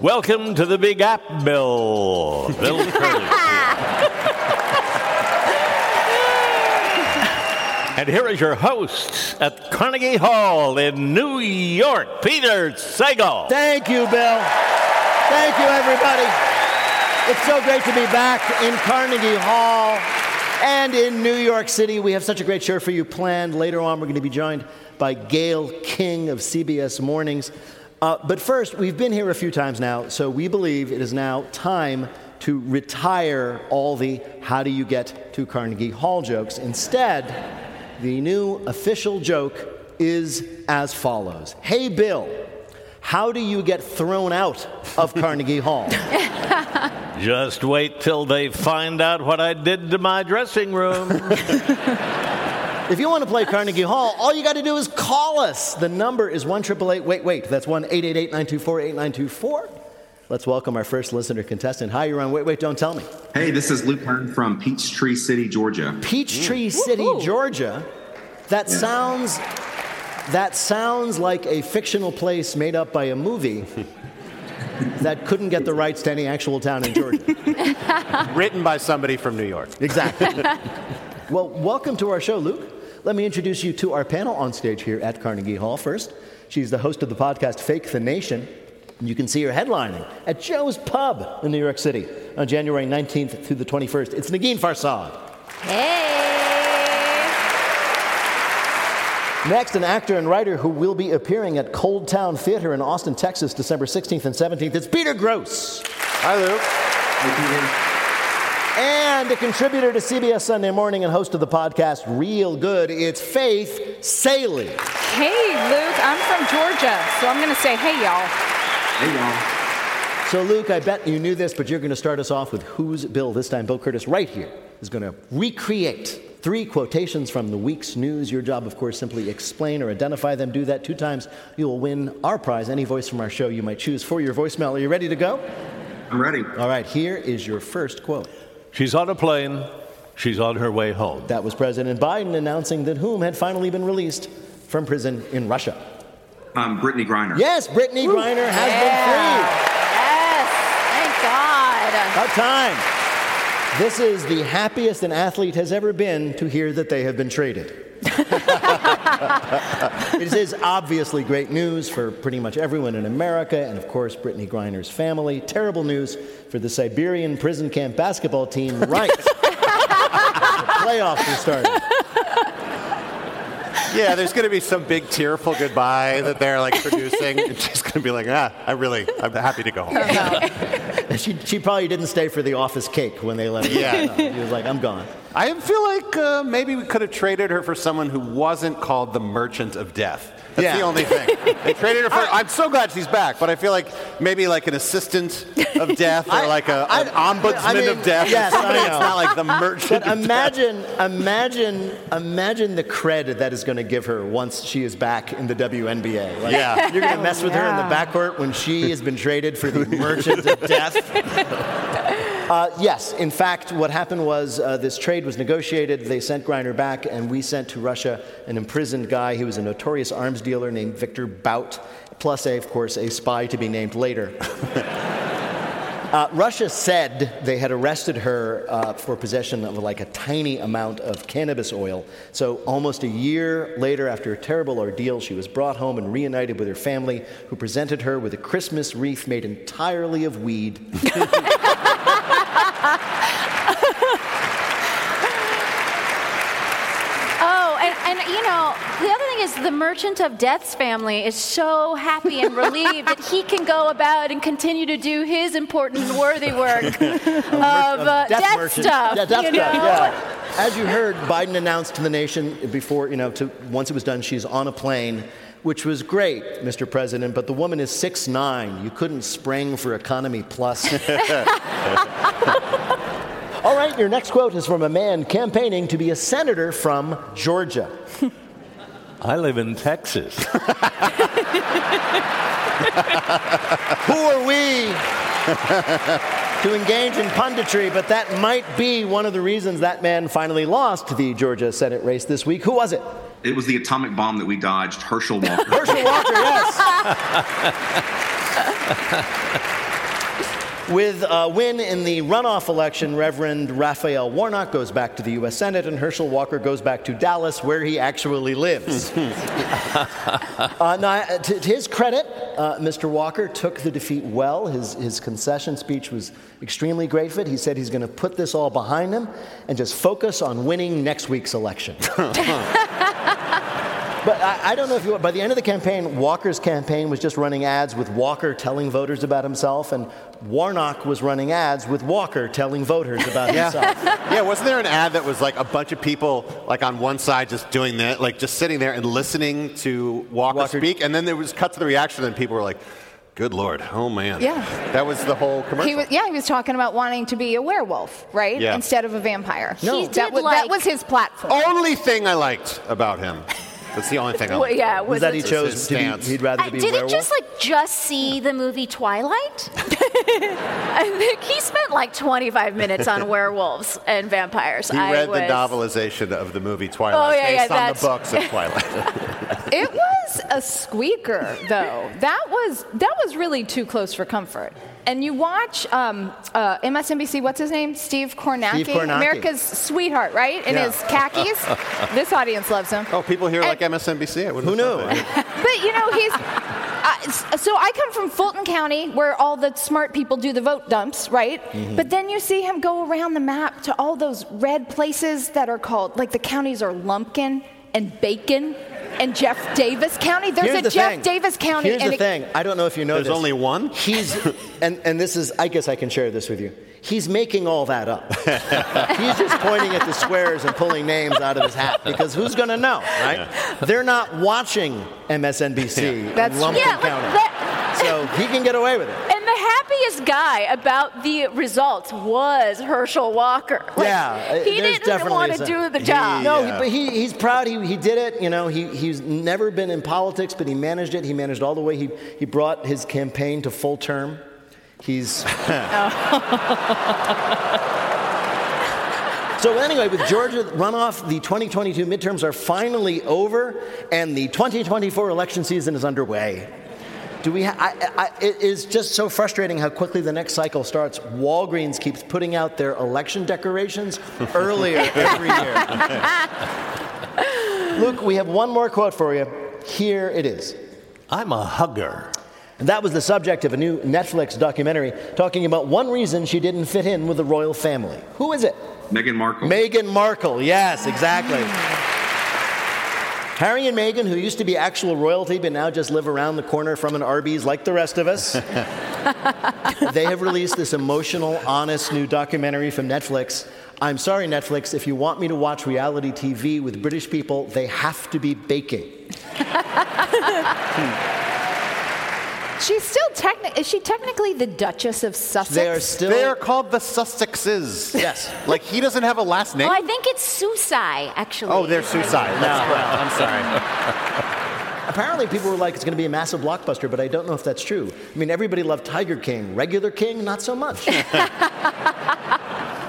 Welcome to the Big App Bill. Bill Kurtis and here is your host at Carnegie Hall in New York, Peter Sagal. Thank you, Bill. Thank you, everybody. It's so great to be back in Carnegie Hall and in New York City. We have such a great show for you planned. Later on, we're going to be joined by Gayle King of CBS Mornings. Uh, but first, we've been here a few times now, so we believe it is now time to retire all the how do you get to Carnegie Hall jokes. Instead, the new official joke is as follows Hey, Bill, how do you get thrown out of Carnegie Hall? Just wait till they find out what I did to my dressing room. If you want to play Carnegie Hall, all you got to do is call us. The number is 1 Wait, wait. That's 1 888 924 8924. Let's welcome our first listener contestant. Hi, you're on Wait, Wait, Don't Tell Me. Hey, this is Luke Hearn from Peachtree City, Georgia. Peachtree City, Woo-hoo. Georgia. That sounds that sounds like a fictional place made up by a movie that couldn't get the rights to any actual town in Georgia. Written by somebody from New York. Exactly. well, welcome to our show, Luke. Let me introduce you to our panel on stage here at Carnegie Hall. First, she's the host of the podcast Fake the Nation. And You can see her headlining at Joe's Pub in New York City on January 19th through the 21st. It's Negin Farsad. Hey. Next, an actor and writer who will be appearing at Coldtowne Theater in Austin, Texas, December 16th and 17th. It's Peter Grosz. Hi, Luke. And a contributor to CBS Sunday Morning and host of the podcast Real Good, it's Faith Salie. Hey, Luke. I'm from Georgia, so I'm going to say hey, y'all. Hey, y'all. So, Luke, I bet you knew this, but you're going to start us off with Who's Bill this time. Bill Kurtis, right here, is going to recreate three quotations from the week's news. Your job, of course, simply explain or identify them. Do that two times. You will win our prize, any voice from our show you might choose for your voicemail. Are you ready to go? I'm ready. All right, here is your first quote. She's on a plane. She's on her way home. That was President Biden announcing that whom had finally been released from prison in Russia. Um, Brittney Griner. Yes, Brittney Griner has yeah. been freed. Yes. Thank God. been. About time. This is the happiest an athlete has ever been to hear that they have been traded. it is obviously great news for pretty much everyone in America, and of course, Brittney Griner's family. Terrible news for the Siberian prison camp basketball team, right? Playoffs are starting. Yeah, there's going to be some big tearful goodbye that they're like producing. It's just going to be like, ah, I really, I'm happy to go home. And she, she probably didn't stay for the office cake when they let her. Yeah. No, She was like, I'm gone. I feel like uh, maybe we could have traded her for someone who wasn't called the Merchant of Death. That's Yeah. the only thing. They traded her for. I'm so glad she's back, but I feel like maybe like an assistant of death or I- like a, I- an ombudsman I mean, of death. yes, I Somebody that's not like the Merchant. But of imagine, imagine, imagine the credit that is going to give her once she is back in the WNBA. Like, Yeah. You're going to mess with her in the backcourt when she has been traded for the merchant of death. Uh, yes, in fact, what happened was uh, this trade was negotiated. They sent Griner back, and we sent to Russia an imprisoned guy. He was a notorious arms dealer named Victor Bout, plus, a, of course, a spy to be named later. Uh, Russia said they had arrested her uh, for possession of like a tiny amount of cannabis oil. So, almost a year later, after a terrible ordeal, she was brought home and reunited with her family, who presented her with a Christmas wreath made entirely of weed. Oh, and, and you know, the other thing is the Merchant of Death's family is so happy and relieved that he can go about and continue to do his important and worthy work of uh, Death death, stuff. Yeah, death you know? yeah. As you heard, Biden announced to the nation before, you know, to, once it was done, she's on a plane which was great, Mr. President, but the woman is 6'9. You couldn't spring for economy plus. All right, your next quote is from a man campaigning to be a senator from Georgia. I live in Texas. Who are we to engage in punditry? But that might be one of the reasons that man finally lost the Georgia Senate race this week. Who was it? It was the atomic bomb that we dodged, Herschel Walker. Herschel Walker, yes. With a win in the runoff election, Reverend Raphael Warnock goes back to the U.S. Senate, and Herschel Walker goes back to Dallas, where he actually lives. uh, now, to, to, his credit, uh, Mr. Walker took the defeat well. His, his concession speech was extremely great fit. He said he's going to put this all behind him and just focus on winning next week's election. But I, I, don't know if you, by the end of the campaign, Walker's campaign was just running ads with Walker telling voters about himself, and Warnock was running ads with Walker telling voters about yeah. himself. Yeah, wasn't there an ad that was like a bunch of people like on one side just doing that, like just sitting there and listening to Walker, Walker speak, and then there was cut to the reaction, and people were like, Good lord! Oh man! Yeah, that was the whole commercial. He was, yeah, he was talking about wanting to be a werewolf, right? Yeah. Instead of a vampire. No, he that, was, like, that was his platform. Only thing I liked about him. That's the only thing I well, liked. yeah, was, was that he chose to be, stance. he'd rather I be didn't werewolf? just like just see the movie Twilight. I think he spent like 25 minutes on werewolves and vampires. He I read was, the novelization of the movie Twilight Oh, yeah, yeah, based on that's- the books of Twilight. It was a squeaker, though. That was that was really too close for comfort. And you watch um, uh, MSNBC. What's his name? Steve Kornacki, Steve Kornacki. America's sweetheart, right? In Yeah. his khakis. this audience loves him. oh, people here And- like MSNBC. I Who knew? But you know, he's. Uh, so I come from Fulton County, where all the smart people do the vote dumps, right? Mm-hmm. But then you see him go around the map to all those red places that are called, like the counties are Lumpkin and Bacon and Jeff Davis County. There's Here's a the Jeff thing. Davis County. Here's and the it- thing. I don't know if you know There's this. only one? He's, and, and this is, I guess I can share this with you. He's making all that up. He's just pointing at the squares and pulling names out of his hat because who's going to know, right? They're not watching MSNBC That's in true. Lumpkin Yeah, County. that- So he can get away with it. And the happiest guy about the results was Herschel Walker. Like, yeah, uh, he didn't want to do the he- job. No, Yeah. he, but he, he's proud. He, he did it. You know, he, he's never been in politics, but he managed it. He managed all the way. He, he brought his campaign to full term. He's. So anyway, with Georgia runoff, the 2022 midterms are finally over, and the 2024 election season is underway. Do we? Ha- I, I, it is just so frustrating how quickly the next cycle starts. Walgreens keeps putting out their election decorations earlier every year. Luke, we have one more quote for you. Here it is. I'm a hugger. And that was the subject of a new Netflix documentary talking about one reason she didn't fit in with the royal family. Who is it? Meghan Markle. Meghan Markle, yes, exactly. Mm. Harry and Meghan, who used to be actual royalty but now just live around the corner from an Arby's like the rest of us, they have released this emotional, honest new documentary from Netflix. I'm sorry, Netflix, if you want me to watch reality TV with British people, they have to be baking. She's still technically. Is she technically the Duchess of Sussex? They are still. They're called the Sussexes. Yes. Like he doesn't have a last name. Oh, I think it's Susai, actually. oh, they're Susai. No, Well, I'm sorry. Apparently, people were like, it's going to be a massive blockbuster, but I don't know if that's true. I mean, everybody loved Tiger King. Regular King, not so much.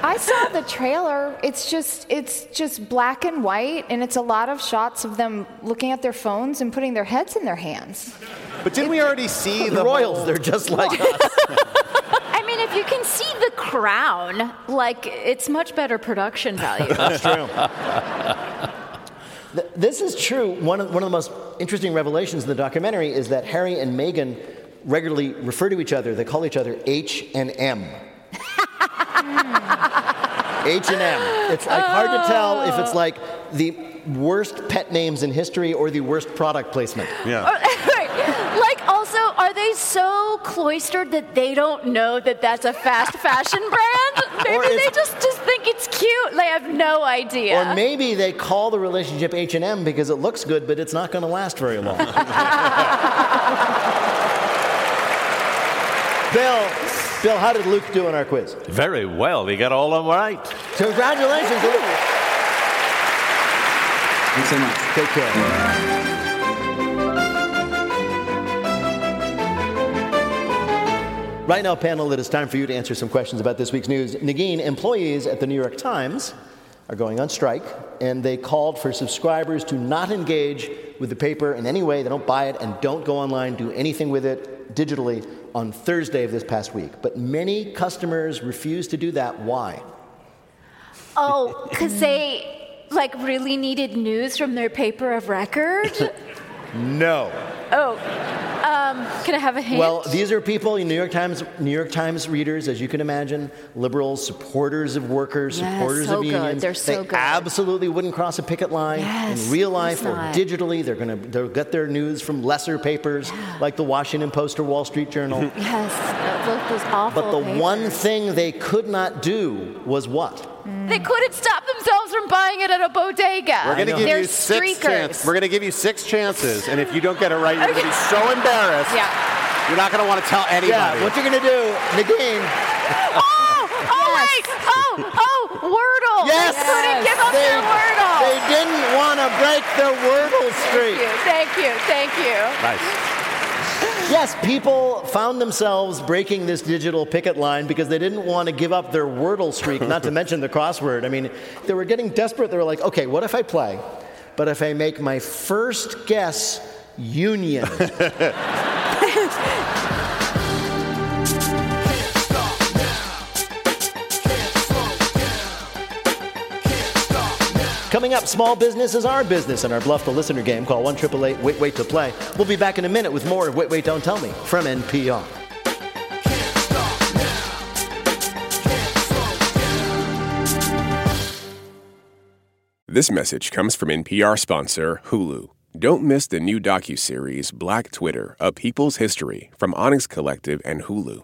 I saw the trailer. It's just it's just black and white, and it's a lot of shots of them looking at their phones and putting their heads in their hands. But didn't we already see the the Royals, they're just like us. I mean, if you can see the crown, like, it's much better production value. That's true. This is true. One of, one of the most interesting revelations in the documentary is that Harry and Meghan regularly refer to each other. They call each other H and M. H and M. It's like hard to tell if it's oh. like the worst pet names in history or the worst product placement. Yeah. Oh, like, also, are Are they so cloistered that they don't know that that's a fast fashion brand? Maybe they just, just think it's cute. They have no idea. Or maybe they call the relationship H&M because it looks good, but it's not going to last very long. Bill, Bill, how did Luke do on our quiz? Very well. He got all of them right. Congratulations, Luke. Thanks so much. Take care. Right now, panel, it is time for you to answer some questions about this week's news. Negin, employees at the New York Times are going on strike, and they called for subscribers to not engage with the paper in any way. They don't buy it and don't go online, do anything with it digitally on Thursday of this past week. But many customers refuse to do that. Why? oh, because they like really needed news from their paper of record? No. oh, um, can I have a hint? Well, these are people, New York Times, New York Times readers, as you can imagine, liberals, supporters of workers, Yes, supporters so of unions. They're so they good. absolutely wouldn't cross a picket line Yes, in real life or not. digitally. They're going to they'll get their news from lesser papers like the Washington Post or Wall Street Journal. yes, those, those awful. but the papers. one thing they could not do was what? They couldn't stop themselves from buying it at a bodega. We're going to give They're you six chances. We're going to give you six chances, and if you don't get it right, you're going to be so embarrassed. Yeah. You're not going to want to tell anybody. Yeah, what you're going to do, Negin? Oh, oh wait, oh, oh, Wordle. Yes! They couldn't give up they, their Wordle. They didn't want to break their Wordle streak. Thank you, thank you, thank you. Nice. Yes, people found themselves breaking this digital picket line because they didn't want to give up their Wordle streak, not to mention the crossword. I mean, they were getting desperate. They were like, okay, what if I play, but if I make my first guess union? Coming up, small business is our business in our Bluff the Listener game. Call 1 Wait Wait to Play. We'll be back in a minute with more of Wait Wait Don't Tell Me from NPR. This message comes from NPR sponsor Hulu. Don't miss the new docuseries Black Twitter: A People's History from Onyx Collective and Hulu.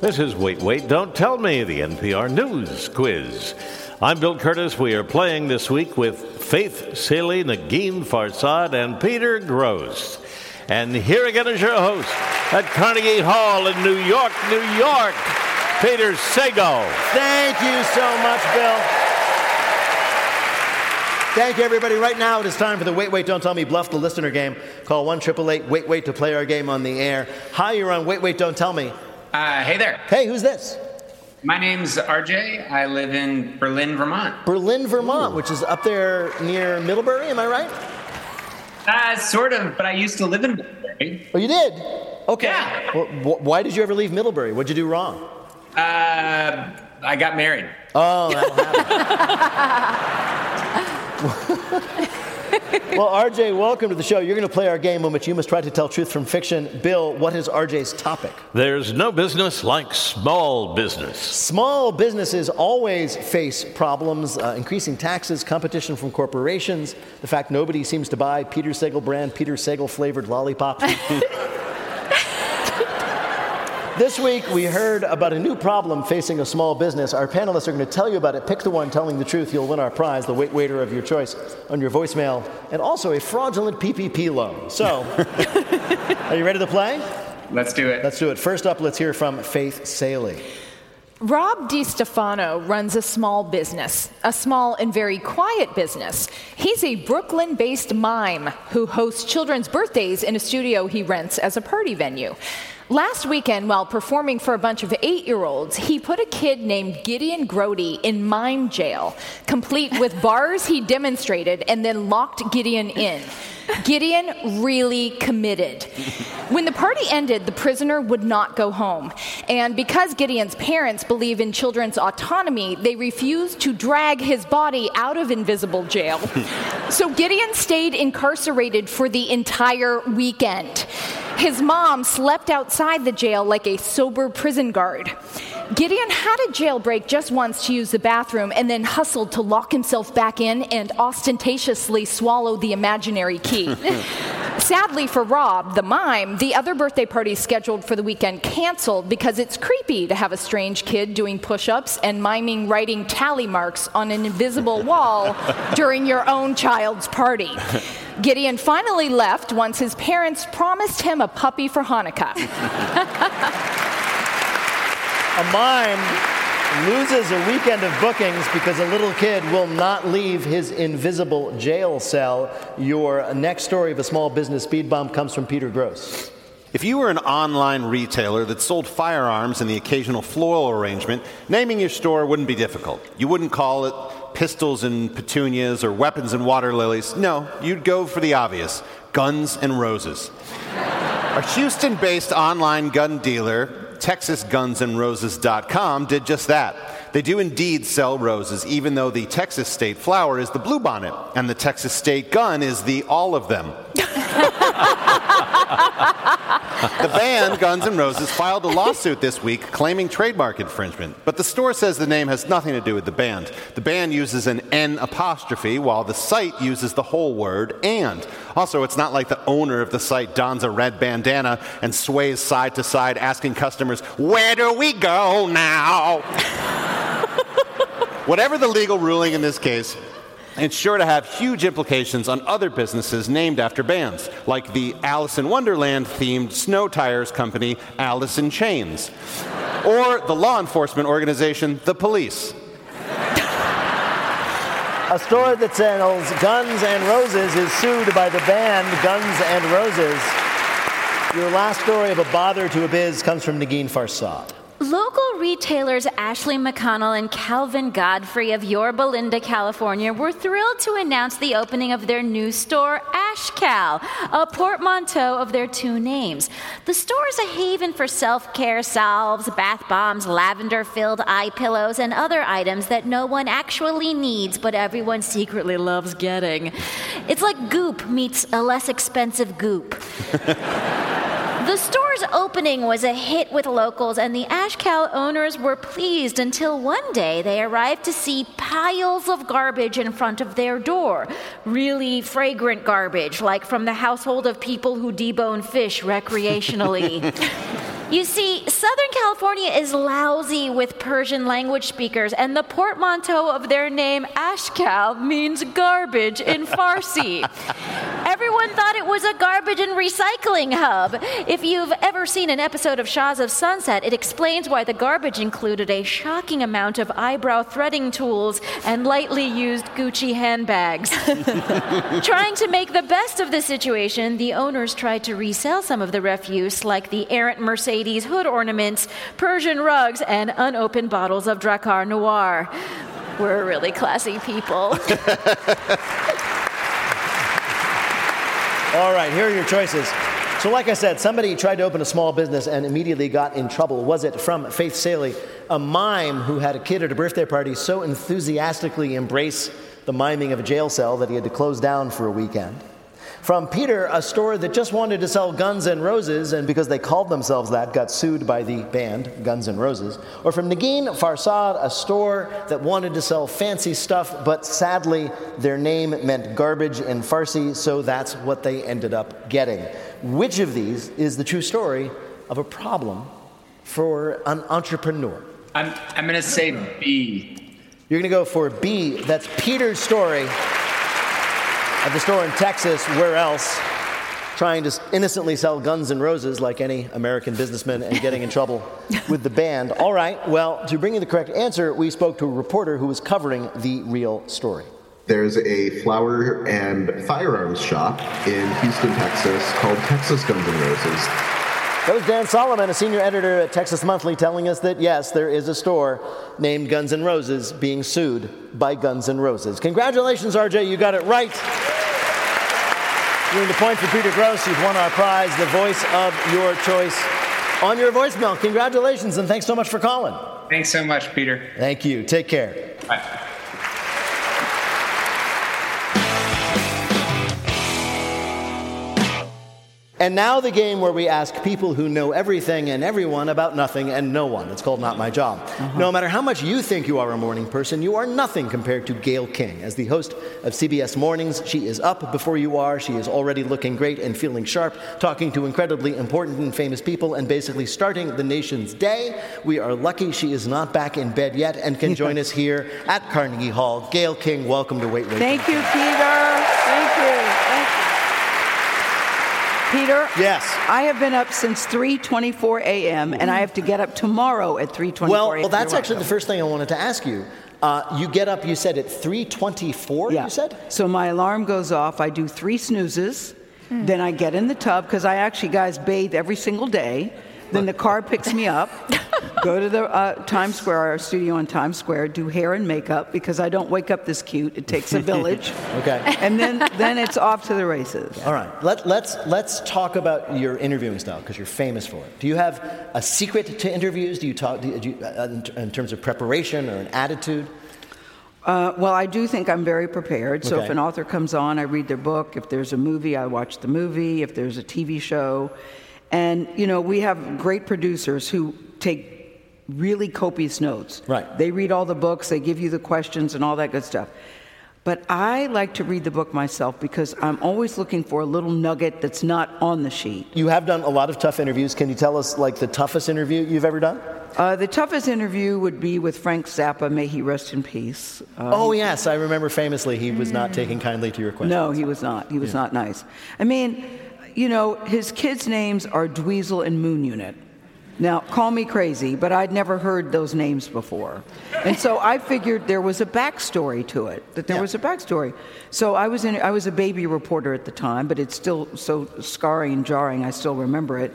this is Wait, Wait, Don't Tell Me, the NPR News Quiz. I'm Bill Kurtis. We are playing this week with Faith Salie, Negin Farsad, and Peter Grosz. And here again is your host at Carnegie Hall in New York, New York, Peter Sagal. Thank you so much, Bill. Thank you, everybody. Right now, it is time for the Wait, Wait, Don't Tell Me Bluff the Listener game. Call 1 Wait, Wait to play our game on the air. Hi, you're on Wait, Wait, Don't Tell Me. Uh, hey there. Hey, who's this? My name's RJ. I live in Berlin, Vermont. Berlin, Vermont, which is up there near Middlebury, am I right? Uh, sort of, but I used to live in Middlebury. Oh, you did? Okay. Yeah. Well, why did you ever leave Middlebury? What'd you do wrong? Uh, I got married. Oh, that'll happen. well, RJ, welcome to the show. You're going to play our game in which you must try to tell truth from fiction. Bill, what is RJ's topic? There's no business like small business. Small businesses always face problems, uh, increasing taxes, competition from corporations, the fact nobody seems to buy Peter Sagal brand, Peter Sagal flavored lollipop. This week, we heard about a new problem facing a small business. Our panelists are going to tell you about it. Pick the one telling the truth. You'll win our prize, the wait waiter of your choice, on your voicemail, and also a fraudulent PPP loan. So, are you ready to play? Let's do it. Let's do it. First up, let's hear from Faith Salie. Rob DiStefano runs a small business, a small and very quiet business. He's a Brooklyn based mime who hosts children's birthdays in a studio he rents as a party venue. Last weekend, while performing for a bunch of eight year olds, he put a kid named Gideon Grody in mime jail, complete with bars he demonstrated, and then locked Gideon in. Gideon really committed. When the party ended, the prisoner would not go home. And because Gideon's parents believe in children's autonomy, they refused to drag his body out of invisible jail. so Gideon stayed incarcerated for the entire weekend. His mom slept outside the jail like a sober prison guard. Gideon had a jailbreak just once to use the bathroom and then hustled to lock himself back in and ostentatiously swallow the imaginary key. Sadly for Rob, the mime, the other birthday party scheduled for the weekend canceled because it's creepy to have a strange kid doing push ups and miming writing tally marks on an invisible wall during your own child's party. Gideon finally left once his parents promised him a puppy for Hanukkah. A mime loses a weekend of bookings because a little kid will not leave his invisible jail cell. Your next story of a small business speed bump comes from Peter Grosz. If you were an online retailer that sold firearms and the occasional floral arrangement, naming your store wouldn't be difficult. You wouldn't call it pistols and petunias or weapons and water lilies. No, you'd go for the obvious guns and roses. A Houston based online gun dealer TexasGunsAndRoses.com did just that. They do indeed sell roses, even though the Texas state flower is the bluebonnet and the Texas state gun is the all of them. the band Guns N' Roses filed a lawsuit this week claiming trademark infringement, but the store says the name has nothing to do with the band. The band uses an N apostrophe, while the site uses the whole word and. Also, it's not like the owner of the site dons a red bandana and sways side to side asking customers, Where do we go now? Whatever the legal ruling in this case, it's sure to have huge implications on other businesses named after bands, like the Alice in Wonderland themed snow tires company Alice in Chains, or the law enforcement organization The Police. A store that sells Guns and Roses is sued by the band Guns N' Roses. Your last story of a bother to a biz comes from Negin Farsad. Local retailers Ashley McConnell and Calvin Godfrey of Yorba Linda, California, were thrilled to announce the opening of their new store, AshCal, a portmanteau of their two names. The store is a haven for self care salves, bath bombs, lavender filled eye pillows, and other items that no one actually needs but everyone secretly loves getting. It's like Goop meets a less expensive Goop. The store's opening was a hit with locals, and the Ashcal owners were pleased until one day they arrived to see piles of garbage in front of their door. Really fragrant garbage, like from the household of people who debone fish recreationally. You see, Southern California is lousy with Persian language speakers, and the portmanteau of their name, Ashkal, means garbage in Farsi. Everyone thought it was a garbage and recycling hub. If you've ever seen an episode of Shahs of Sunset, it explains why the garbage included a shocking amount of eyebrow threading tools and lightly used Gucci handbags. Trying to make the best of the situation, the owners tried to resell some of the refuse, like the errant Mercedes hood ornaments, Persian rugs, and unopened bottles of Drakkar Noir. We're really classy people. All right, here are your choices. So, like I said, somebody tried to open a small business and immediately got in trouble. Was it from Faith Salie, a mime who had a kid at a birthday party so enthusiastically embrace the miming of a jail cell that he had to close down for a weekend? From Peter, a store that just wanted to sell Guns and Roses, and because they called themselves that, got sued by the band Guns N' Roses. Or from Negin Farsad, a store that wanted to sell fancy stuff, but sadly their name meant garbage in Farsi, so that's what they ended up getting. Which of these is the true story of a problem for an entrepreneur? I'm, I'm going to say B. You're going to go for B. That's Peter's story at the store in Texas. Where else? trying to innocently sell Guns N' Roses like any American businessman and getting in trouble with the band. All right, well, to bring you the correct answer, we spoke to a reporter who was covering the real story. There's a flower and firearms shop in Houston, Texas called Texas Guns N' Roses. That was Dan Solomon, a senior editor at Texas Monthly, telling us that yes, there is a store named Guns N' Roses being sued by Guns N' Roses. Congratulations, RJ, you got it right. Doing the point for Peter Grosz, you've won our prize, the voice of your choice, on your voicemail. Congratulations, and thanks so much for calling. Thanks so much, Peter. Thank you. Take care. Bye. And now the game where we ask people who know everything and everyone about nothing and no one. It's called Not My Job. Uh-huh. No matter how much you think you are a morning person, you are nothing compared to Gayle King. As the host of CBS Mornings, she is up before you are. She is already looking great and feeling sharp, talking to incredibly important and famous people, and basically starting the nation's day. We are lucky she is not back in bed yet and can join us here at Carnegie Hall. Gayle King, welcome to Wait Wait. Thank you, Peter. Thank you. Thank you. Peter? Yes. I have been up since 3:24 a.m. and I have to get up tomorrow at 3:24 Well, well, that's You're actually the first thing I wanted to ask you. Uh, you get up, you said at 3:24. Yeah. You said. So my alarm goes off. I do three snoozes. Then I get in the tub because I actually, guys, bathe every single day. Then the car picks me up. go to the uh, Times Square, our studio on Times Square, do hair and makeup because I don't wake up this cute. It takes a village. Okay. And then, then it's off to the races. All right. Let, let's let's talk about your interviewing style because you're famous for it. Do you have a secret to interviews? Do you talk do you, do you, uh, in, in terms of preparation or an attitude? Uh, well, I do think I'm very prepared. So if an author comes on, I read their book. If there's a movie, I watch the movie. If there's a TV show, and you know, we have great producers who take really copious notes. Right. They read all the books. They give you the questions and all that good stuff. But I like to read the book myself because I'm always looking for a little nugget that's not on the sheet. You have done a lot of tough interviews. Can you tell us like the toughest interview you've ever done? Uh, the toughest interview would be with Frank Zappa. May he rest in peace. Uh, oh yes, I remember famously he was not taking kindly to your questions. No, he was not. He was not nice. I mean, you know, his kids' names are Dweezil and Moon Unit. Now, call me crazy, but I'd never heard those names before. And so I figured there was a backstory to it, that there was a backstory. So I was, in, I was a baby reporter at the time, but it's still so scarring and jarring, I still remember it.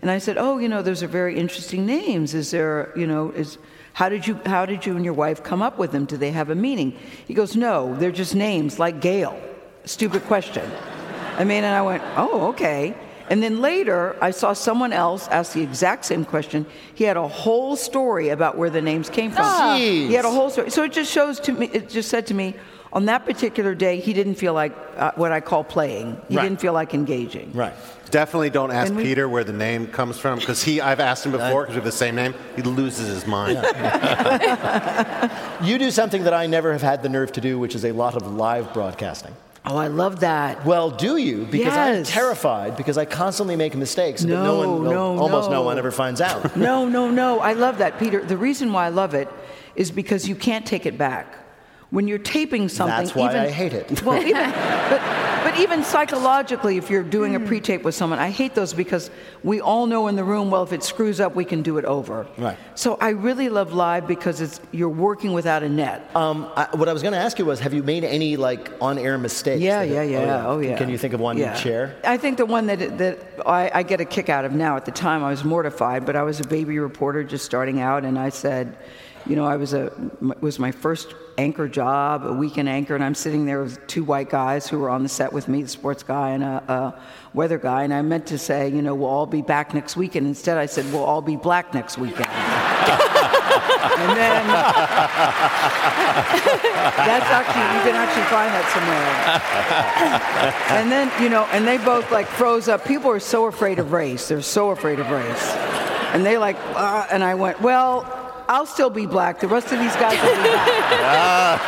And I said, "Oh, you know, those are very interesting names. Is there, you know, is how did you how did you and your wife come up with them? Do they have a meaning?" He goes, "No, they're just names like Gayle." Stupid question. I mean, and I went, "Oh, okay." And then later, I saw someone else ask the exact same question. He had a whole story about where the names came from. Ah. He had a whole story. So it just shows to me. It just said to me, on that particular day, he didn't feel like uh, what I call playing. He Right. didn't feel like engaging. Right. Definitely don't ask we- Peter where the name comes from because he. I've asked him before because we have the same name. He loses his mind. You do something that I never have had the nerve to do, which is a lot of live broadcasting. Oh, I love that. Well, do you? Because I'm terrified because I constantly make mistakes, but no, No, one, well, no, almost no no. one ever finds out. no, no, no. I love that, Peter. The reason why I love it is because you can't take it back. When you're taping something, That's why even, I hate it. Well, even, but, but even psychologically, if you're doing a pre-tape with someone, I hate those because we all know in the room, well, if it screws up, we can do it over. Right. So I really love live because it's you're working without a net. Um, I, what I was going to ask you was, have you made any like on-air mistakes? Yeah, that- yeah, yeah. Oh, yeah. Can you think of one Yeah. you'd share? I think the one that that I, I get a kick out of now. At the time, I was mortified, but I was a baby reporter just starting out, and I said, you know, I was a was my first anchor job, a weekend anchor, and I'm sitting there with two white guys who were on the set with me, the sports guy and a, a weather guy, and I meant to say, you know, we'll all be back next weekend. Instead, I said, we'll all be black next weekend. and then that's actually you can actually find that somewhere. and then you know, and they both like froze up. People are so afraid of race. They're so afraid of race, and they like. Uh, and I went, well. I'll still be black. The rest of these guys will be black.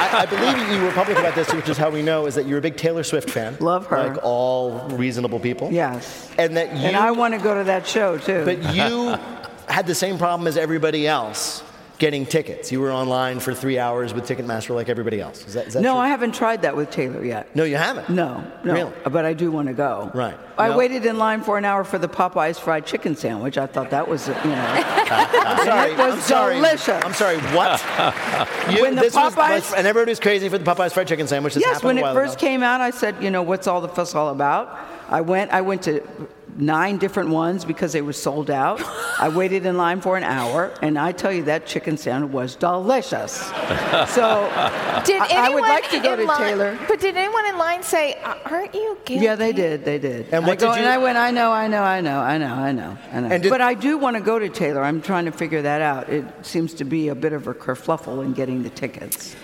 I, I believe you were public about this, which is how we know, is that you're a big Taylor Swift fan. Love her. Like all reasonable people. Yes. And that you. and I want to go to that show too. But you had the same problem as everybody else. Getting tickets. You were online for three hours with Ticketmaster like everybody else. Is that, is that no, true? I haven't tried that with Taylor yet. No, you haven't. No, no. Really? But I do want to go. Right. I No. waited in line for an hour for the Popeyes fried chicken sandwich. I thought that was, you know, I'm sorry. it was I'm sorry. delicious. I'm sorry. What? You- When the this was- Popeyes- and everybody was crazy for the Popeyes fried chicken sandwich. This yes, when it first ago. came out, I said, you know, what's all the fuss all about? I went. I went to nine different ones because they were sold out. I waited in line for an hour, and I tell you that chicken sandwich was delicious. So Did I- I would anyone like to go in to line- Taylor. But did anyone in line say, "Uh, "Aren't you guilty?" Yeah, they did. They did. And I what go, did you- And I went. I know. I know. I know. I know. I know. I know. And did- but I do want to go to Taylor. I'm trying to figure that out. It seems to be a bit of a kerfluffle in getting the tickets.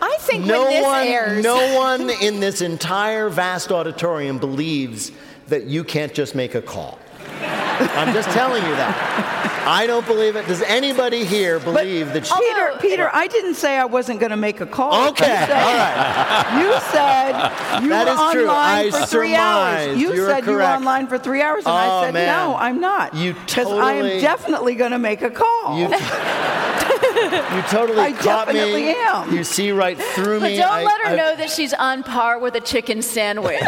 I think no when this one, airs, no one in this entire vast auditorium believes that you can't just make a call. I'm just telling you that. I don't believe it. Does anybody here believe that? She, Peter, Peter, I didn't say I wasn't going to make a call. Okay, You said, all right. You said you That were is true. online I for three hours. You You're said you were online for three hours, and Oh, I said man. no, I'm not. You Because I am definitely going to make a call. You, you totally I caught me. definitely am. You see right through But me. don't I- let her I- know that she's on par with a chicken sandwich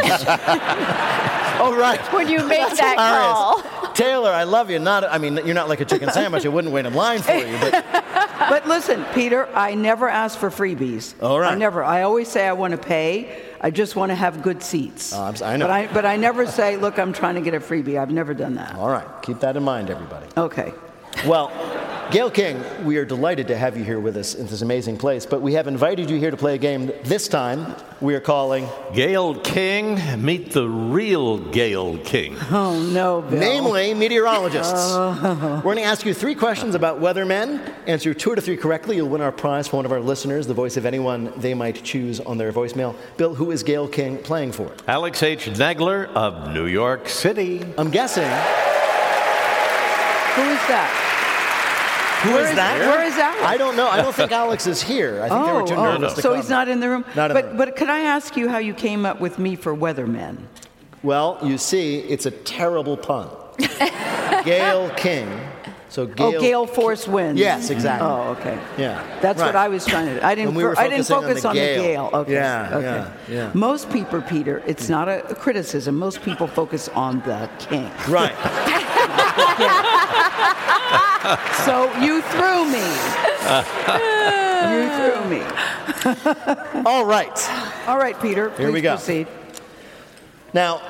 Oh right. when you make that call. Taylor, I love you. Not, I mean, you're not like a chicken sandwich. I wouldn't wait in line for you, but But listen, Peter, I never ask for freebies. All right. I never. I always say I want to pay. I just want to have good seats. Oh, s- I know. But I, but I never say, look, I'm trying to get a freebie. I've never done that. all right. Keep that in mind, everybody. Okay. Well, Gayle King, we are delighted to have you here with us in this amazing place, but we have invited you here to play a game this time we are calling Gayle King, meet the real Gale King. Oh, no, Bill. Namely, meteorologists. We're going to ask you three questions about weathermen. Answer two to three correctly, you'll win our prize for one of our listeners, the voice of anyone they might choose on their voicemail. Bill, who is Gayle King playing for? Alex H. Nagler of New York City. I'm guessing. Who is that? Who Where is is- that? where is Alex? I don't know. I don't think Alex is here. I think they were too oh, oh, nervous so he's not in the room. Not in but the room. but could I ask you how you came up with me for weathermen? Well, you see, it's a terrible pun. Gayle King. So Gail. oh, gale force winds. Yes, exactly. Oh, okay. Yeah. That's what I was trying to. I didn't. We I didn't focusing on focus the on the gale. gale. Okay. Yeah, okay. yeah, yeah. Most people, Peter, it's not a, criticism. Most people focus on the king. Right. So you threw me. you threw me. All right. All right, Peter. Here we please go. Proceed. Now,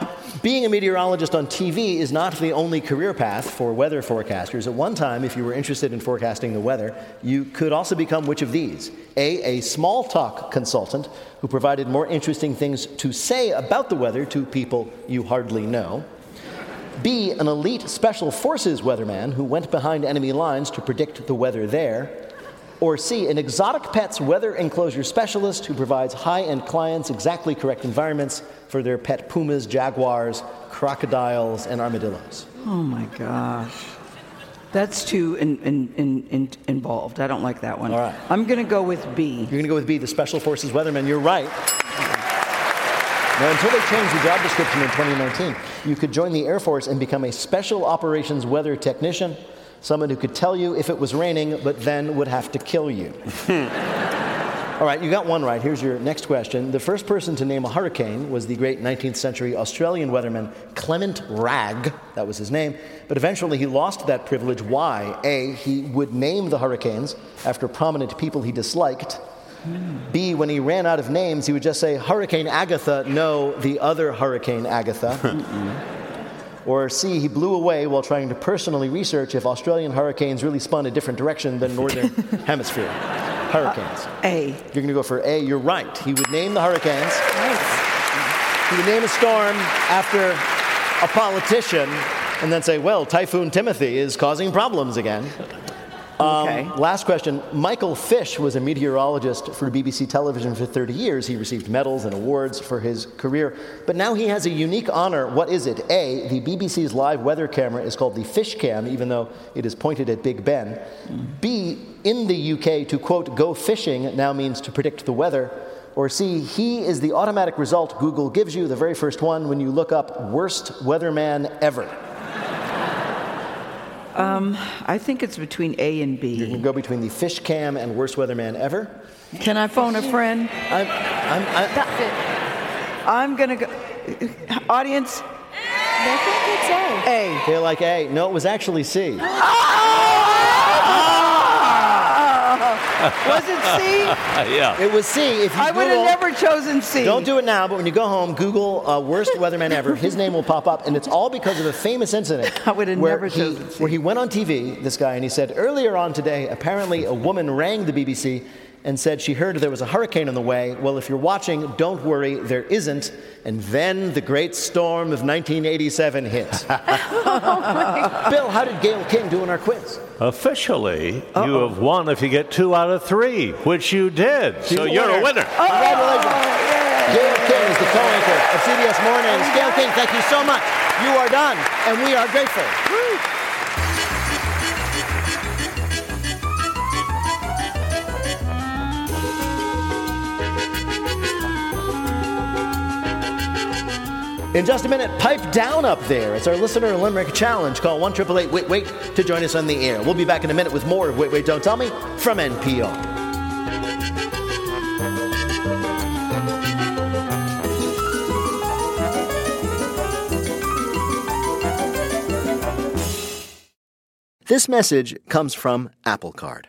being a meteorologist on TV is not the only career path for weather forecasters. At one time, if you were interested in forecasting the weather, you could also become which of these? A, a small talk consultant who provided more interesting things to say about the weather to people you hardly know. B, an elite special forces weatherman who went behind enemy lines to predict the weather there. Or C, an exotic pets weather enclosure specialist who provides high end clients exactly correct environments for their pet pumas, jaguars, crocodiles, and armadillos. Oh my gosh. That's too in, in, in, in, involved. I don't like that one. All right. I'm going to go with B. You're going to go with B, the special forces weatherman. You're right. Now, until they changed the job description in 2019, you could join the Air Force and become a special operations weather technician, someone who could tell you if it was raining, but then would have to kill you. All right, you got one right. Here's your next question. The first person to name a hurricane was the great 19th century Australian weatherman Clement Wragge. That was his name. But eventually he lost that privilege. Why? A, he would name the hurricanes after prominent people he disliked. B, when he ran out of names, he would just say, Hurricane Agatha, no, the other Hurricane Agatha. or C, he blew away while trying to personally research if Australian hurricanes really spun a different direction than Northern Hemisphere hurricanes. Uh, a. You're going to go for A. You're right. He would name the hurricanes. He would name a storm after a politician and then say, well, Typhoon Timothy is causing problems again. Um, Okay. Last question. Michael Fish was a meteorologist for BBC television for 30 years. He received medals and awards for his career. But now he has a unique honor. What is it? A, the BBC's live weather camera is called the Fish Cam, even though it is pointed at Big Ben. B, in the UK, to quote, go fishing now means to predict the weather. Or C, he is the automatic result Google gives you, the very first one, when you look up worst weatherman ever. Um, I think it's between A and B. You can go between the fish cam and worst weatherman ever. Can I phone a friend? I'm, I'm, I'm, I'm gonna go. Audience, They think it's A. A. They're like A. No, it was actually C. Was it C? yeah. It was C. If you I would have never chosen C. Don't do it now, but when you go home, Google uh, worst weatherman ever. His name will pop up, and it's all because of a famous incident. I would have where never he, chosen C. Where he went on TV, this guy, and he said earlier on today, apparently a woman rang the BBC and said she heard there was a hurricane on the way. Well, if you're watching, don't worry, there isn't. And then the great storm of 1987 hit. Bill, how did Gayle King do in our quiz? Officially, you have won if you get two out of three, which you did. so a you're a winner. Oh, winner. Congratulations. Gayle King is the co-anchor of CBS Mornings. Gayle King, thank you so much. You are done, and we are grateful. In just a minute, pipe down up there. It's our listener limerick challenge. Call one triple eight wait wait to join us on the air. We'll be back in a minute with more of Wait Wait Don't Tell Me from NPR. This message comes from Apple Card.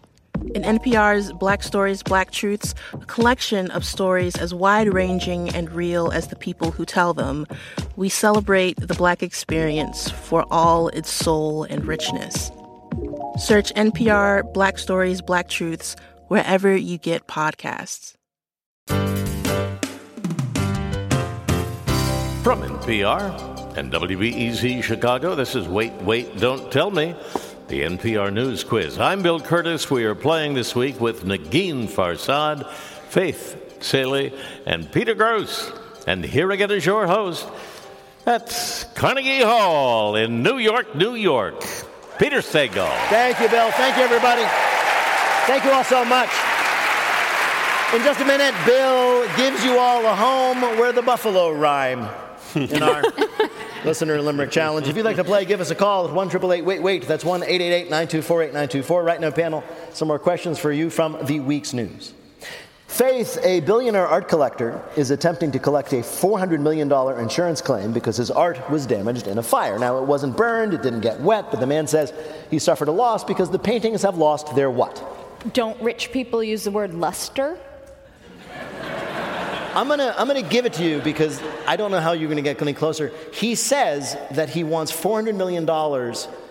In NPR's Black Stories, Black Truths, a collection of stories as wide ranging and real as the people who tell them, we celebrate the Black experience for all its soul and richness. Search NPR Black Stories, Black Truths wherever you get podcasts. From NPR and WBEZ Chicago, this is Wait, Wait, Don't Tell Me, the NPR News Quiz. I'm Bill Kurtis. We are playing this week with Negin Farsad, Faith Salie, and Peter Grosz. And here again is your host at Carnegie Hall in New York, New York, Peter Sagal. Thank you, Bill. Thank you, everybody. Thank you all so much. In just a minute, Bill gives you all a home where the buffalo rhyme in our listener limerick challenge. If you'd like to play, give us a call at 1 wait wait. That's 1 924 8924. Right now, panel, some more questions for you from the week's news. Faith, a billionaire art collector, is attempting to collect a $400 million insurance claim because his art was damaged in a fire. Now, it wasn't burned, it didn't get wet, but the man says he suffered a loss because the paintings have lost their what? Don't rich people use the word luster? I'm gonna, I'm gonna give it to you because I don't know how you're gonna get any closer. He says that he wants $400 million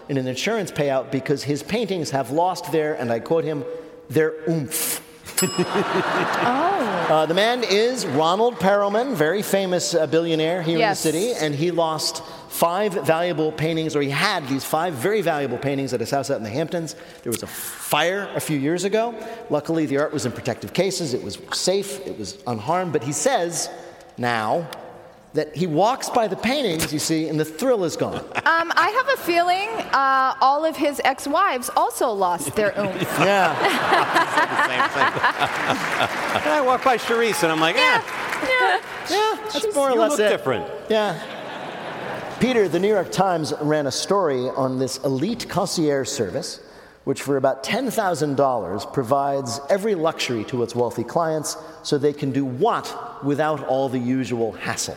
in an insurance payout because his paintings have lost their, and I quote him, their oomph. oh. Uh, the man is Ronald Perelman, very famous uh, billionaire here Yes. in the city, and he lost five valuable paintings, or he had these five very valuable paintings at his house out in the Hamptons. There was a fire a few years ago. Luckily, the art was in protective cases, it was safe, it was unharmed, but he says now that he walks by the paintings, you see, and the thrill is gone. Um, I have a feeling uh, all of his ex-wives also lost their oomph. Yeah. And I walk by Charisse and I'm like, eh, yeah, yeah, that's more or you less look it. different. Yeah. Peter, the New York Times ran a story on this elite concierge service, which for about $10,000 provides every luxury to its wealthy clients so they can do what without all the usual hassle.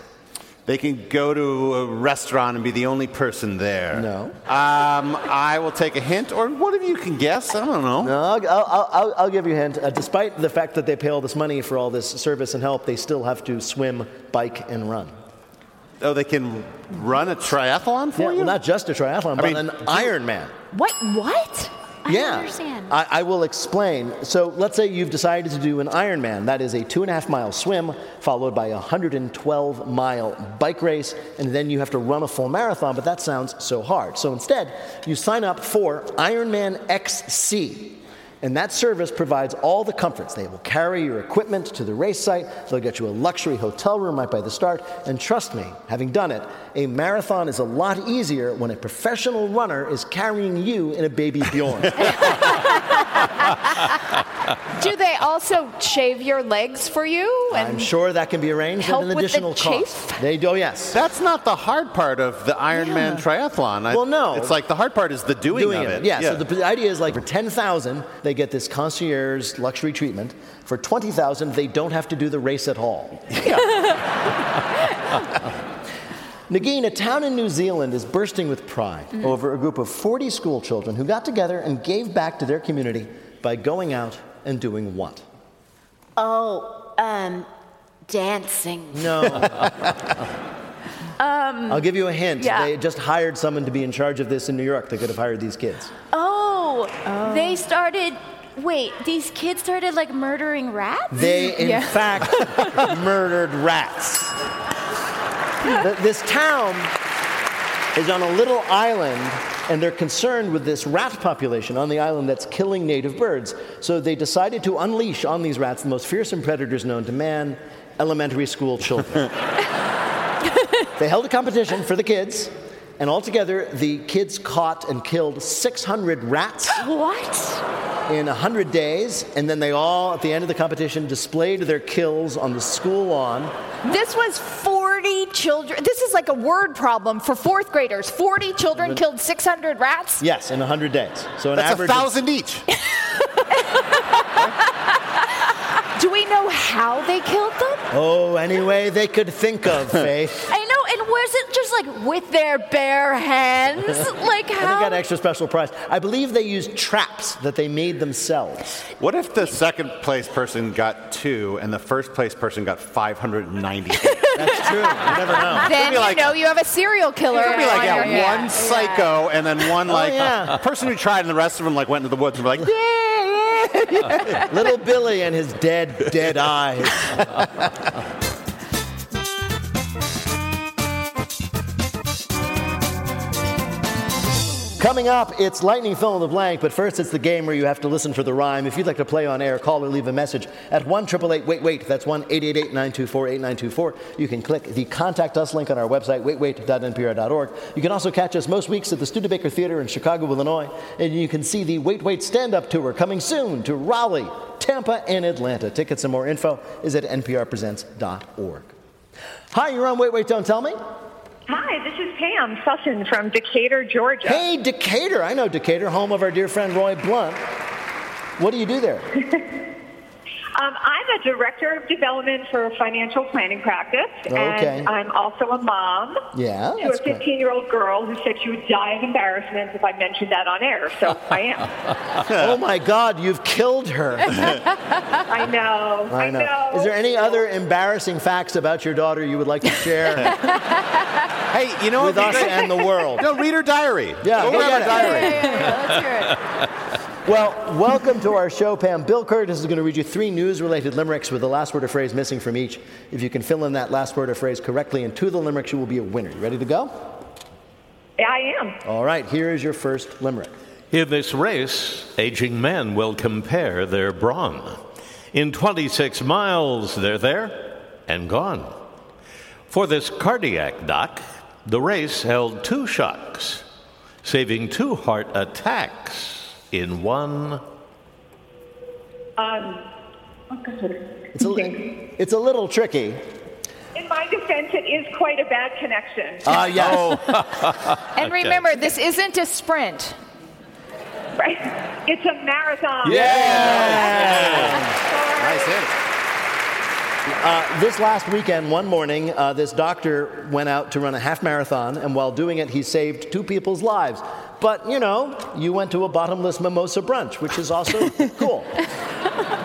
They can go to a restaurant and be the only person there. No. Um, I will take a hint, or one of you can guess. I don't know. No, I'll, I'll, I'll, I'll give you a hint. Uh, despite the fact that they pay all this money for all this service and help, they still have to swim, bike, and run. Oh, they can run a triathlon for Yeah, you? well, not just a triathlon, I but mean, an Ironman. What? What? I yeah. understand. I, I will explain. So let's say you've decided to do an Ironman. That is a two and a half mile swim, followed by a 112 mile bike race, and then you have to run a full marathon, but that sounds so hard. So instead, you sign up for Ironman XC. And that service provides all the comforts. They will carry your equipment to the race site. They'll get you a luxury hotel room right by the start. And trust me, having done it, a marathon is a lot easier when a professional runner is carrying you in a baby Bjorn. Do they also shave your legs for you? I'm sure that can be arranged help at an with the additional cost. chafe? They do, yes. That's not the hard part of the Ironman triathlon. I- Well, no. It's like the hard part is the doing, doing of it. it. Yeah, so the, the idea is like for 10,000, they get this concierge luxury treatment. For 20,000, they don't have to do the race at all. Negin, a town in New Zealand is bursting with pride Mm. over a group of 40 school children who got together and gave back to their community by going out and doing what? Oh, um, dancing. No. Um, I'll give you a hint. yeah. They just hired someone to be in charge of this in New York. They could have hired these kids. oh, they started. Wait, these kids started like murdering rats? They, in fact, murdered rats. Th- this town is on a little island, and they're concerned with this rat population on the island that's killing native birds. So they decided to unleash on these rats the most fearsome predators known to man elementary school children. they held a competition for the kids. And altogether, the kids caught and killed 600 rats. What? In 100 days, and then they all, at the end of the competition, displayed their kills on the school lawn. This was 40 children. This is like a word problem for fourth graders. 40 children killed 600 rats. Yes, in 100 days. So an That's average a thousand each. Do we know how they killed them? Oh, any way they could think of, Faith. Eh? I know, and was it just like with their bare hands? Like I think how? got an extra special prize. I believe they used traps that they made themselves. What if the second place person got two and the first place person got 590? That's true. You never know. Then you like- know you have a serial killer. It could be like on yeah, your hands. one psycho and then one oh, like yeah. person who tried and the rest of them like went into the woods and were like, yeah, yeah, yeah. Little Billy and his dead, dead eyes. Coming up, it's Lightning Fill in the Blank, but first it's the game where you have to listen for the rhyme. If you'd like to play on air, call or leave a message at 1 Wait Wait. That's 1 888 924 8924. You can click the Contact Us link on our website, waitwait.npr.org. You can also catch us most weeks at the Studebaker Theater in Chicago, Illinois, and you can see the Wait Wait stand up tour coming soon to Raleigh, Tampa, and Atlanta. Tickets and more info is at nprpresents.org. Hi, you're on Wait Wait Don't Tell Me. Hi, this is Pam Sutton from Decatur, Georgia. Hey, Decatur. I know Decatur, home of our dear friend Roy Blount. What do you do there? Um, I'm a director of development for a financial planning practice, Okay. and I'm also a mom Yeah, to a 15 year old girl who said she would die of embarrassment if I mentioned that on air. So I am. oh my God, you've killed her. I know. I know. Is there any other embarrassing facts about your daughter you would like to share hey, you know with us and the world? No, read her diary. Yeah, Go go grab get her it. Diary. Well, welcome to our show, Pam. Bill Kurtis is going to read you three news related limericks with the last word or phrase missing from each. If you can fill in that last word or phrase correctly into the limericks, you will be a winner. You ready to go? Yeah, I am. All right, here is your first limerick. In this race, aging men will compare their brawn. In 26 miles, they're there and gone. For this cardiac doc, the race held two shocks, saving two heart attacks in one. Um, oh, God. It's a, it's a little tricky. In my defense, it is quite a bad connection. Ah, yes. Oh. And remember, this isn't a sprint. Right? It's a marathon. Yeah. Nice hint. Uh, this last weekend, one morning, uh, this doctor went out to run a half marathon, and while doing it, he saved two people's lives. But, you know, you went to a bottomless mimosa brunch, which is also cool.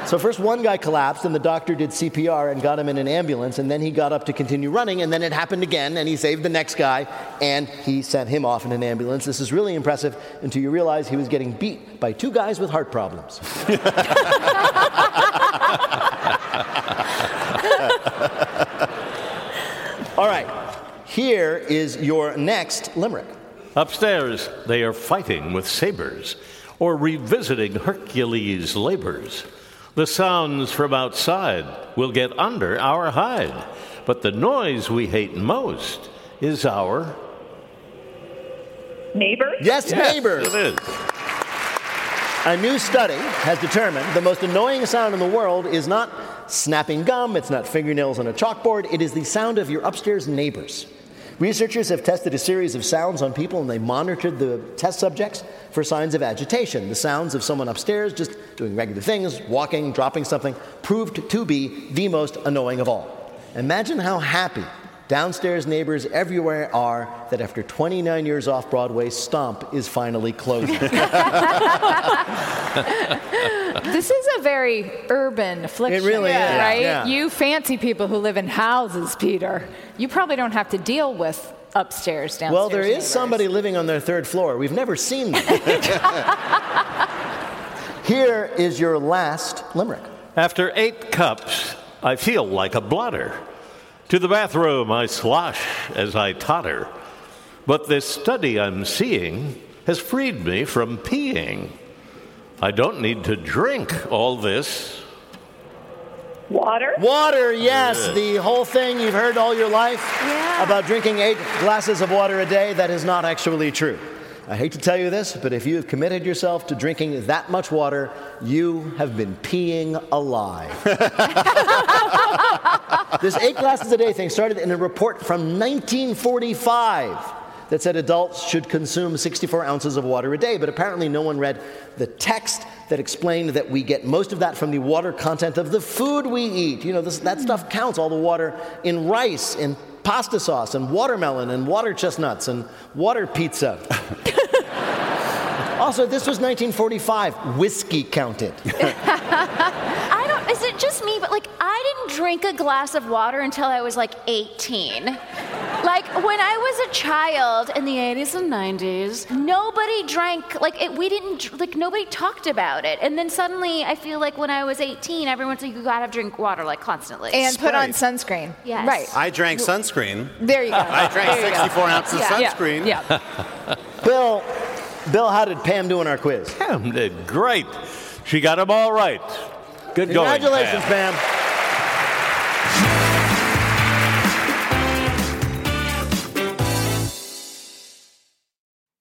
So, first one guy collapsed, and the doctor did CPR and got him in an ambulance, and then he got up to continue running, and then it happened again, and he saved the next guy, and he sent him off in an ambulance. This is really impressive until you realize he was getting beat by two guys with heart problems. All right, here is your next limerick. Upstairs, they are fighting with sabers or revisiting Hercules' labors. The sounds from outside will get under our hide, but the noise we hate most is our Neighbors? Yes, neighbors. It is. A new study has determined the most annoying sound in the world is not snapping gum, it's not fingernails on a chalkboard, it is the sound of your upstairs neighbors. Researchers have tested a series of sounds on people and they monitored the test subjects for signs of agitation. The sounds of someone upstairs just doing regular things, walking, dropping something, proved to be the most annoying of all. Imagine how happy downstairs neighbors everywhere are that after 29 years off Broadway, Stomp is finally closing. This is a very urban affliction. It really is, right? yeah. You fancy people who live in houses, Peter. You probably don't have to deal with upstairs, downstairs. well, there is neighbors. somebody living on their third floor. We've never seen them. Here is your last limerick. After eight cups, I feel like a blotter. To the bathroom I slosh as I totter. But this study I'm seeing has freed me from peeing. I don't need to drink all this. Water? Water, yes, Yeah. the whole thing you've heard all your life about drinking eight glasses of water a day, that is not actually true. I hate to tell you this, but if you have committed yourself to drinking that much water, you have been peeing alive. this eight glasses a day thing started in a report from 1945 that said adults should consume 64 ounces of water a day, but apparently no one read the text that explained that we get most of that from the water content of the food we eat. You know, this, that stuff counts, all the water in rice, in pasta sauce, and watermelon, and water chestnuts, and water pizza. also, this was 1945. Whiskey counted. I don't, is it just me, but like, I didn't drink a glass of water until I was like 18. Like, when I was a child in the 80s and 90s, nobody drank, like, it, we didn't, like, nobody talked about it. And then suddenly, I feel like when I was 18, everyone's like, you gotta drink water, like, constantly. And put on sunscreen. Yes. Right. I drank sunscreen. There you go. I drank There you go. 64 ounces Yeah. Yeah. sunscreen. Yeah. Bill, Bill, how did Pam do in our quiz? Pam did great. She got them all right. Good going. Congratulations, Pam.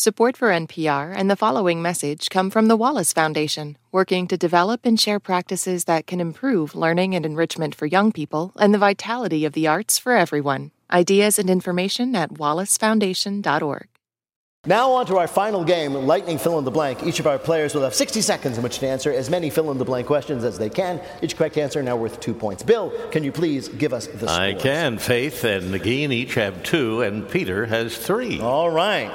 Support for NPR and the following message come from the Wallace Foundation, working to develop and share practices that can improve learning and enrichment for young people and the vitality of the arts for everyone. Ideas and information at wallacefoundation.org. Now, on to our final game, Lightning Fill in the Blank. Each of our players will have 60 seconds in which to answer as many fill in the blank questions as they can. Each correct answer now worth two points. Bill, can you please give us the I can. Faith and Negin each have two, and Peter has three. All right.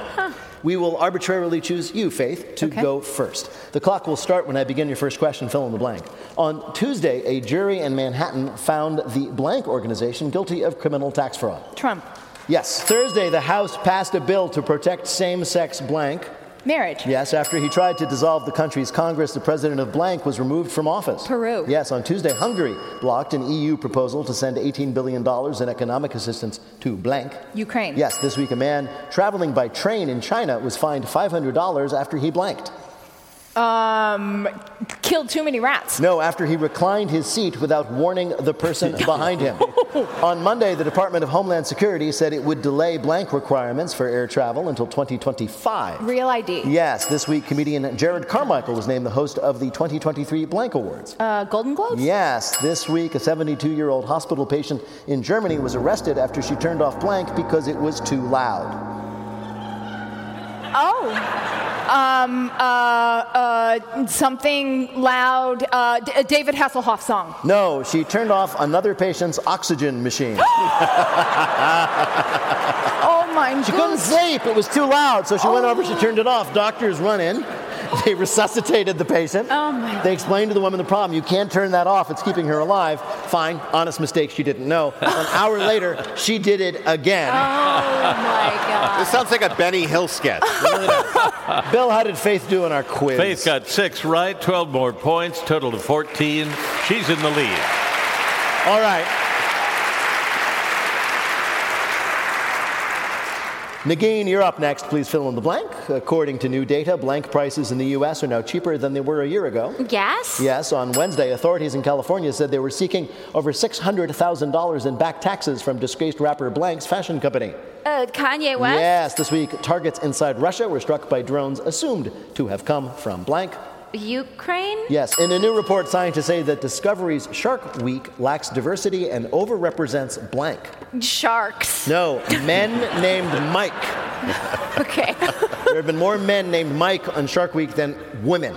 We will arbitrarily choose you, Faith, to go first. The clock will start when I begin your first question, fill in the blank. On Tuesday, a jury in Manhattan found the blank organization guilty of criminal tax fraud. Trump. Yes. Thursday, the House passed a bill to protect same sex blank. Marriage. Yes, after he tried to dissolve the country's Congress, the president of blank was removed from office. Peru. Yes, on Tuesday, Hungary blocked an EU proposal to send $18 billion in economic assistance to blank. Ukraine. Yes, this week a man traveling by train in China was fined $500 after he blanked. Um, killed too many rats. No, after he reclined his seat without warning the person behind him. On Monday, the Department of Homeland Security said it would delay blank requirements for air travel until 2025. Real ID. Yes, this week, comedian Jerrod Carmichael was named the host of the 2023 Blank Awards. Uh, Golden Globes? Yes, this week, a 72 year old hospital patient in Germany was arrested after she turned off blank because it was too loud. Oh. Um, uh, uh, something loud. Uh, D- a David Hasselhoff song. No, she turned off another patient's oxygen machine. Oh my She couldn't sleep. It was too loud. So she went over, she turned it off. Doctors run in. They resuscitated the patient. Oh my They explained to the woman the problem. You can't turn that off. It's keeping her alive. Fine. Honest mistake. She didn't know. An hour later, she did it again. Oh my God. This sounds like a Benny Hill sketch. Bill, how did Faith do in our quiz? Faith got six right, 12 more points, total of 14. She's in the lead. All right. Negin, you're up next. Please fill in the blank. According to new data, blank prices in the U.S. are now cheaper than they were a year ago. Gas? Yes, on Wednesday, authorities in California said they were seeking over $600,000 in back taxes from disgraced rapper Blank's fashion company. Uh, Kanye West? Yes, this week, targets inside Russia were struck by drones assumed to have come from blank. Ukraine? Yes, in a new report, scientists say that Discovery's Shark Week lacks diversity and overrepresents blank. Sharks. No, men named Mike. Okay. There have been more men named Mike on Shark Week than women.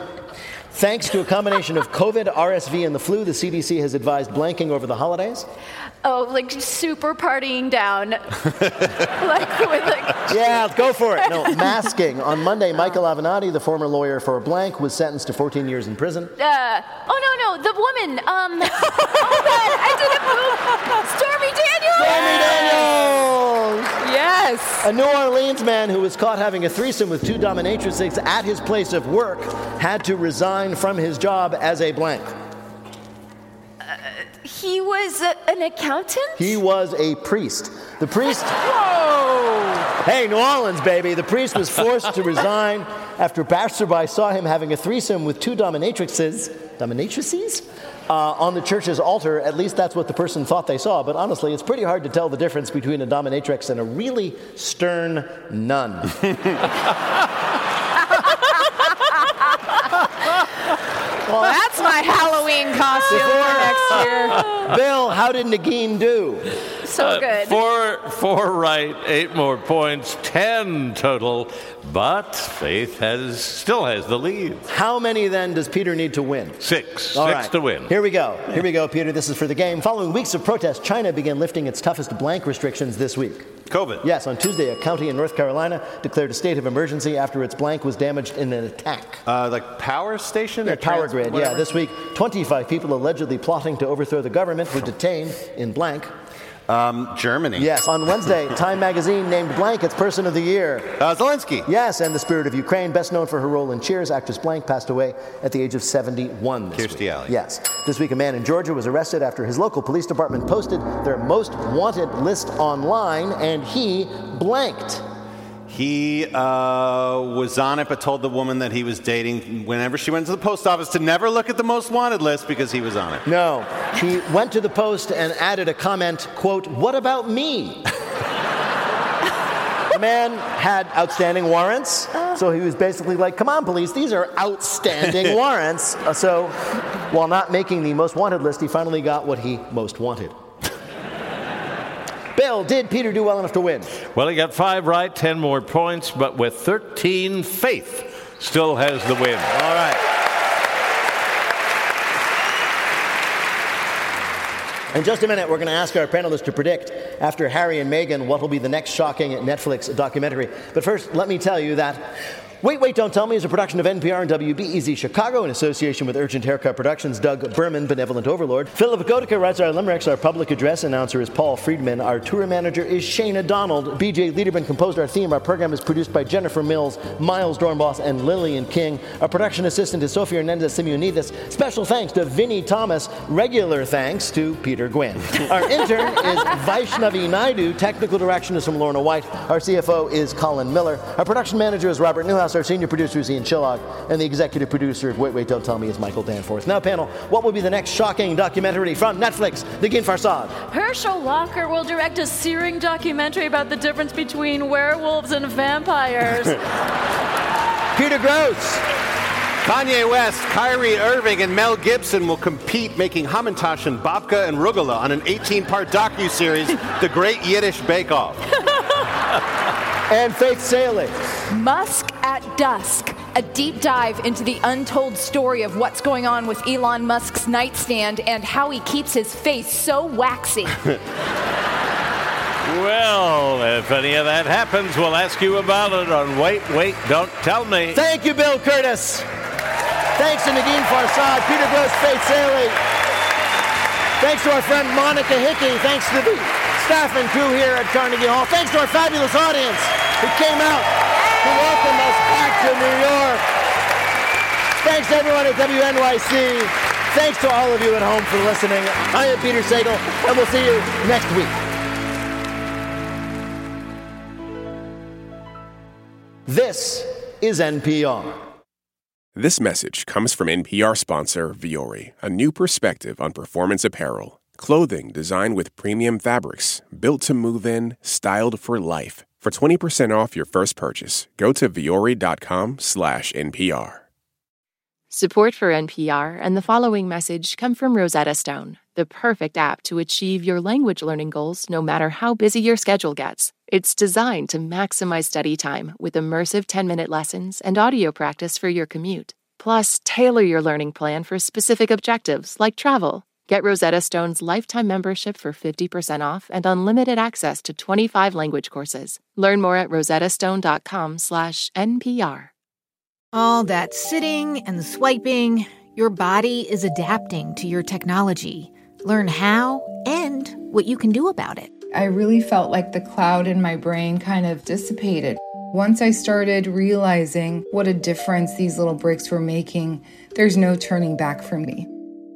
Thanks to a combination of COVID, RSV, and the flu, the CDC has advised blanking over the holidays. Oh, like super partying down. like with like. Yeah, go for it. No, masking. On Monday, Michael Avenatti, the former lawyer for Blank, was sentenced to 14 years in prison. Uh, oh no no, the woman. Um. oh God, I did a poop. Stormy Daniels. Stormy Daniels. Yes. A New Orleans man who was caught having a threesome with two dominatrixes at his place of work had to resign from his job as a blank. He was a, an accountant. He was a priest. The priest. Whoa! Hey, New Orleans, baby. The priest was forced to resign after passerby saw him having a threesome with two dominatrixes. Dominatrices? Uh, on the church's altar. At least that's what the person thought they saw. But honestly, it's pretty hard to tell the difference between a dominatrix and a really stern nun. Well, that's my Halloween costume for next year. Bill, how did Negin do? So Uh, good. Four, four right, eight more points, ten total. But Faith has still has the lead. How many then does Peter need to win? Six, All six right. to win. Here we go. Here we go, Peter. This is for the game. Following weeks of protest, China began lifting its toughest blank restrictions this week. COVID. Yes, on Tuesday, a county in North Carolina declared a state of emergency after its blank was damaged in an attack. Uh, like power station Yeah, or power trans- grid. Yeah, this week, 25 people allegedly plotting to overthrow the government were detained in blank. Um, Germany. Yes, on Wednesday, Time magazine named blank its person of the year. Uh, Zelensky. Yes, and the spirit of Ukraine, best known for her role in Cheers, actress blank passed away at the age of 71 this Kirstie week. Alley. Yes. This week, a man in Georgia was arrested after his local police department posted their most wanted list online, and he blanked. He uh, was on it, but told the woman that he was dating whenever she went to the post office to never look at the most wanted list because he was on it. No, he went to the post and added a comment, quote, what about me? the man had outstanding warrants, so he was basically like, come on, police, these are outstanding warrants. Uh, So, while not making the most wanted list, he finally got what he most wanted. Bill, did Peter do well enough to win? Well, he got five right, ten more points, but with 13, Faith still has the win. All right. In just a minute, we're going to ask our panelists to predict, after Harry and Meghan, what will be the next shocking Netflix documentary. But first, let me tell you that Wait, Wait, Don't Tell Me is a production of NPR and WBEZ Chicago in association with Urgent Haircut Productions. Doug Berman, Benevolent Overlord. Philipp Goedicke writes our limericks. Our public address announcer is Paul Friedman. Our tour manager is Shayna Donald. BJ Leiderman composed our theme. Our program is produced by Jennifer Mills, Miles Doornbos, and Lillian King. Our production assistant is Sophia Hernandez Simeonidis. Special thanks to Vinnie Thomas. Regular thanks to Peter Gwynn. Our intern is Vaishnavi Naidu. Technical direction is from Lorna White. Our CFO is Colin Miller. Our production manager is Robert Newhouse. Our senior producer is Ian Chillag, and the executive producer of Wait, Wait, Don't Tell Me is Michael Danforth. Now, panel, what will be the next shocking documentary from Netflix? Negin Farsad. Herschel Walker will direct a searing documentary about the difference between werewolves and vampires. Peter Grosz. Kanye West, Kyrie Irving, and Mel Gibson will compete making Hamantash and Babka and Rugala on an 18-part docu-series, The Great Yiddish Bake Off. and Faith Salie. Musk at Dusk, a deep dive into the untold story of what's going on with Elon Musk's nightstand and how he keeps his face so waxy. Well, if any of that happens, we'll ask you about it on Wait, Wait, Don't Tell Me. Thank you, Bill Kurtis. Thanks to Negin Farsad, Peter Grosz, Faith Salie. Thanks to our friend Monica Hickey. Thanks to the staff and crew here at Carnegie Hall. Thanks to our fabulous audience who came out to welcome us back to New York. Thanks to everyone at WNYC. Thanks to all of you at home for listening. I am Peter Sagal, and we'll see you next week. This is NPR. This message comes from NPR sponsor Vuori, a new perspective on performance apparel. Clothing designed with premium fabrics, built to move in, styled for life. For 20% off your first purchase, go to vuori.com/npr. Support for NPR and the following message come from Rosetta Stone, the perfect app to achieve your language learning goals no matter how busy your schedule gets. It's designed to maximize study time with immersive 10 minute lessons and audio practice for your commute. Plus, tailor your learning plan for specific objectives like travel. Get Rosetta Stone's lifetime membership for 50% off and unlimited access to 25 language courses. Learn more at rosettastone.com/npr. All that sitting and swiping, your body is adapting to your technology. Learn how and what you can do about it. I really felt like the cloud in my brain kind of dissipated. Once I started realizing what a difference these little breaks were making, there's no turning back for me.